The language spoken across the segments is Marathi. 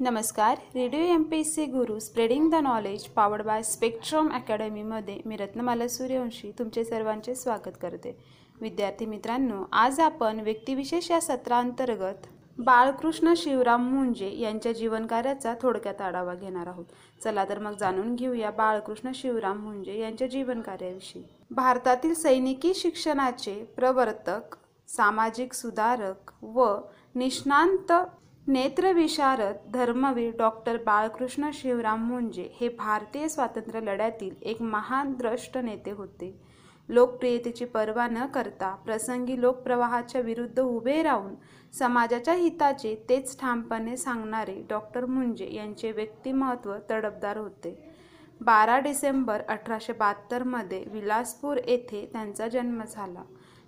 नमस्कार. Radio M P C Guru spreading the knowledge powered by Spectrum अकॅडमीमध्ये मी रत्नमाला सूर्यवंशी तुमचे सर्वांचे स्वागत करते. विद्यार्थी मित्रांनो आज आपण व्यक्तिविशेष या सत्रांतर्गत बाळकृष्ण शिवराम मुंजे यांच्या जीवनकार्याचा थोडक्यात आढावा घेणार आहोत. चला तर मग जाणून घेऊया बाळकृष्ण शिवराम मुंजे यांच्या जीवनकार्याविषयी. भारतातील सैनिकी शिक्षणाचे प्रवर्तक सामाजिक सुधारक व निष्णांत नेत्रविशारद धर्मवीर डॉक्टर बाळकृष्ण शिवराम मुंजे हे भारतीय स्वातंत्र्य लढ्यातील एक महान द्रष्ट नेते होते. लोकप्रियतेची पर्वा न करता प्रसंगी लोकप्रवाहाच्या विरुद्ध उभे राहून समाजाच्या हिताचे तेच ठामपणे सांगणारे डॉक्टर मुंजे यांचे व्यक्तिमत्व तडफदार होते. बारा डिसेंबर अठराशे बहात्तरमध्ये विलासपूर येथे त्यांचा जन्म झाला.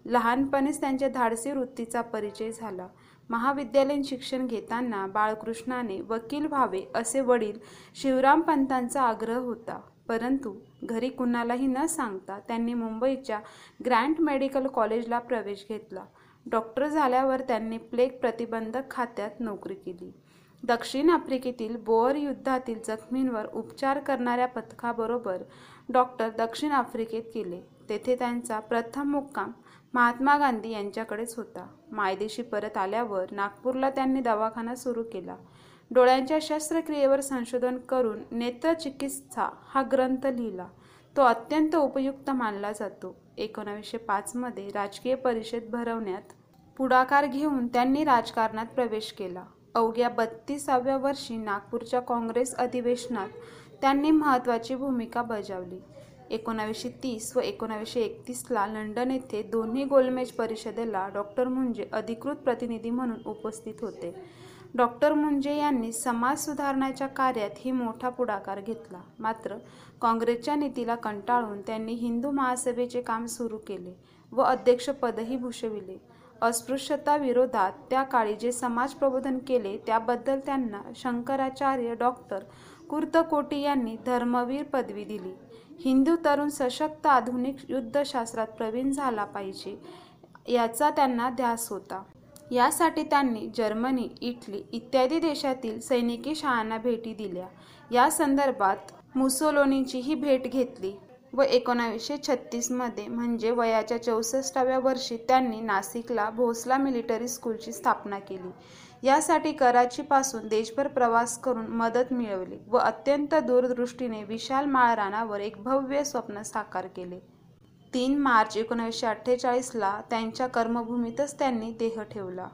लहानपणीच त्यांच्या धाडसी वृत्तीचा परिचय झाला. महाविद्यालयीन शिक्षण घेताना बाळकृष्णाने वकील व्हावे असे वडील शिवराम पंतांचा आग्रह होता. परंतु घरी कुणालाही न सांगता त्यांनी मुंबईच्या ग्रँट मेडिकल कॉलेजला प्रवेश घेतला. डॉक्टर झाल्यावर त्यांनी प्लेग प्रतिबंधक खात्यात नोकरी केली. दक्षिण आफ्रिकेतील बोअर युद्धातील जखमींवर उपचार करणाऱ्या पथकाबरोबर डॉक्टर दक्षिण आफ्रिकेत गेले. तेथे त्यांचा प्रथम मुक्काम महात्मा गांधी यांच्याकडेच होता. मायदेशी परत आल्यावर नागपूरला त्यांनी दवाखाना सुरू केला. डोळ्यांच्या शस्त्रक्रियेवर संशोधन करून नेत्रचिकित्सा हा ग्रंथ लिहिला. तो अत्यंत उपयुक्त मानला जातो. एकोणावीसशे पाचमध्ये राजकीय परिषद भरवण्यात पुढाकार घेऊन त्यांनी राजकारणात प्रवेश केला. अवघ्या बत्तीसाव्या वर्षी नागपूरच्या काँग्रेस अधिवेशनात त्यांनी महत्त्वाची भूमिका बजावली. एकोणावीसशे तीस व एकोणावीसशे एकतीसला लंडन येथे दोन्ही गोलमेज परिषदेला डॉक्टर मुंजे अधिकृत प्रतिनिधी म्हणून उपस्थित होते. डॉक्टर मुंजे यांनी समाज सुधारण्याच्या कार्यातही मोठा पुढाकार घेतला. मात्र काँग्रेसच्या नीतीला कंटाळून त्यांनी हिंदू महासभेचे काम सुरू केले व अध्यक्षपदही भूषविले. अस्पृश्यता विरोधात त्या काळी जे समाज प्रबोधन केले त्याबद्दल त्यांना शंकराचार्य डॉक्टर कुर्तकोटी यांनी धर्मवीर पदवी दिली. हिंदू तरुण सशक्त आधुनिक युद्धशास्त्रात प्रवीण झाला पाहिजे याचा त्यांना ध्यास होता. यासाठी त्यांनी जर्मनी इटली इत्यादी देशातील सैनिकी शाळांना भेटी दिल्या. या संदर्भात मुसोलोनीचीही भेट घेतली. व एकोणावीसशे छत्तीसमध्ये म्हणजे वयाच्या चौसष्टाव्या वर्षी त्यांनी नाशिकला भोसला मिलिटरी स्कूलची स्थापना केली. यासाठी कराचीपासून देशभर प्रवास करून मदत मिळवली व अत्यंत दूरदृष्टीने विशाल माळरानावर एक भव्य स्वप्न साकार केले. तीन मार्च एकोणीसशे अठ्ठेचाळीसला त्यांच्या कर्मभूमीतच त्यांनी देह ठेवला.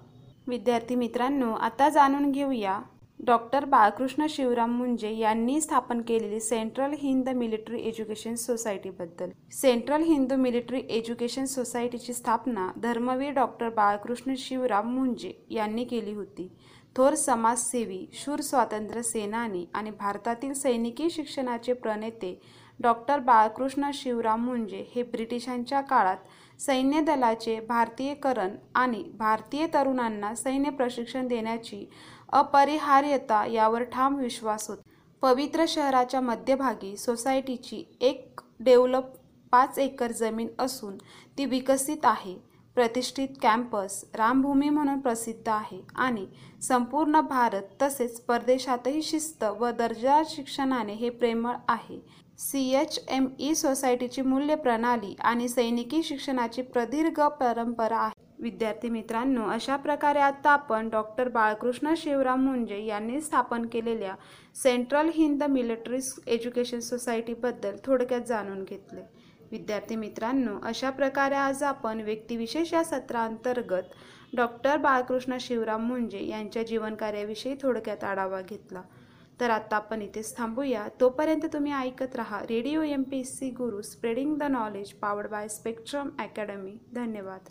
विद्यार्थी मित्रांनो आता जाणून घेऊया डॉक्टर बाळकृष्ण शिवराम मुंजे यांनी स्थापन केलेली सेंट्रल हिंद मिलिटरी एज्युकेशन सोसायटीबद्दल. सेंट्रल हिंदू मिलिटरी एज्युकेशन सोसायटीची स्थापना धर्मवीर डॉक्टर बाळकृष्ण शिवराम मुंजे यांनी केली होती. थोर समाजसेवी शूर स्वातंत्र्य सेनानी आणि भारतातील सैनिकी शिक्षणाचे प्रणेते डॉक्टर बाळकृष्ण शिवराम मुंजे हे ब्रिटिशांच्या काळात सैन्य दलाचे भारतीयकरण आणि भारतीय तरुणांना सैन्य प्रशिक्षण देण्याची अपरिहार्यता यावर ठाम विश्वास होता. पवित्र शहराच्या मध्यभागी सोसायटीची एक डेव्हलप पाच एकर जमीन असून ती विकसित आहे. प्रतिष्ठित कॅम्पस रामभूमी म्हणून प्रसिद्ध आहे आणि संपूर्ण भारत तसेच परदेशातही शिस्त व दर्जा शिक्षणाने हे प्रेमळ आहे. सी एच एम ई सोसायटीची मूल्य प्रणाली आणि सैनिकी शिक्षणाची प्रदीर्घ परंपरा आहे. विद्यार्थी मित्रांनो अशा प्रकारे आता आपण डॉक्टर बाळकृष्ण शिवराम मुंजे यांनी स्थापन केलेल्या सेंट्रल हिंद मिलिटरी एज्युकेशन सोसायटीबद्दल थोडक्यात जाणून घेतले. विद्यार्थी मित्रांनो अशा प्रकारे आज आपण व्यक्तिविशेष या सत्रांतर्गत डॉक्टर बाळकृष्ण शिवराम मुंजे यांच्या जीवनकार्याविषयी थोडक्यात आढावा घेतला. तर आता आपण इथेच थांबूया. तोपर्यंत तुम्ही ऐकत राहा radio M P S C Guru spreading the knowledge powered by Spectrum academy. धन्यवाद.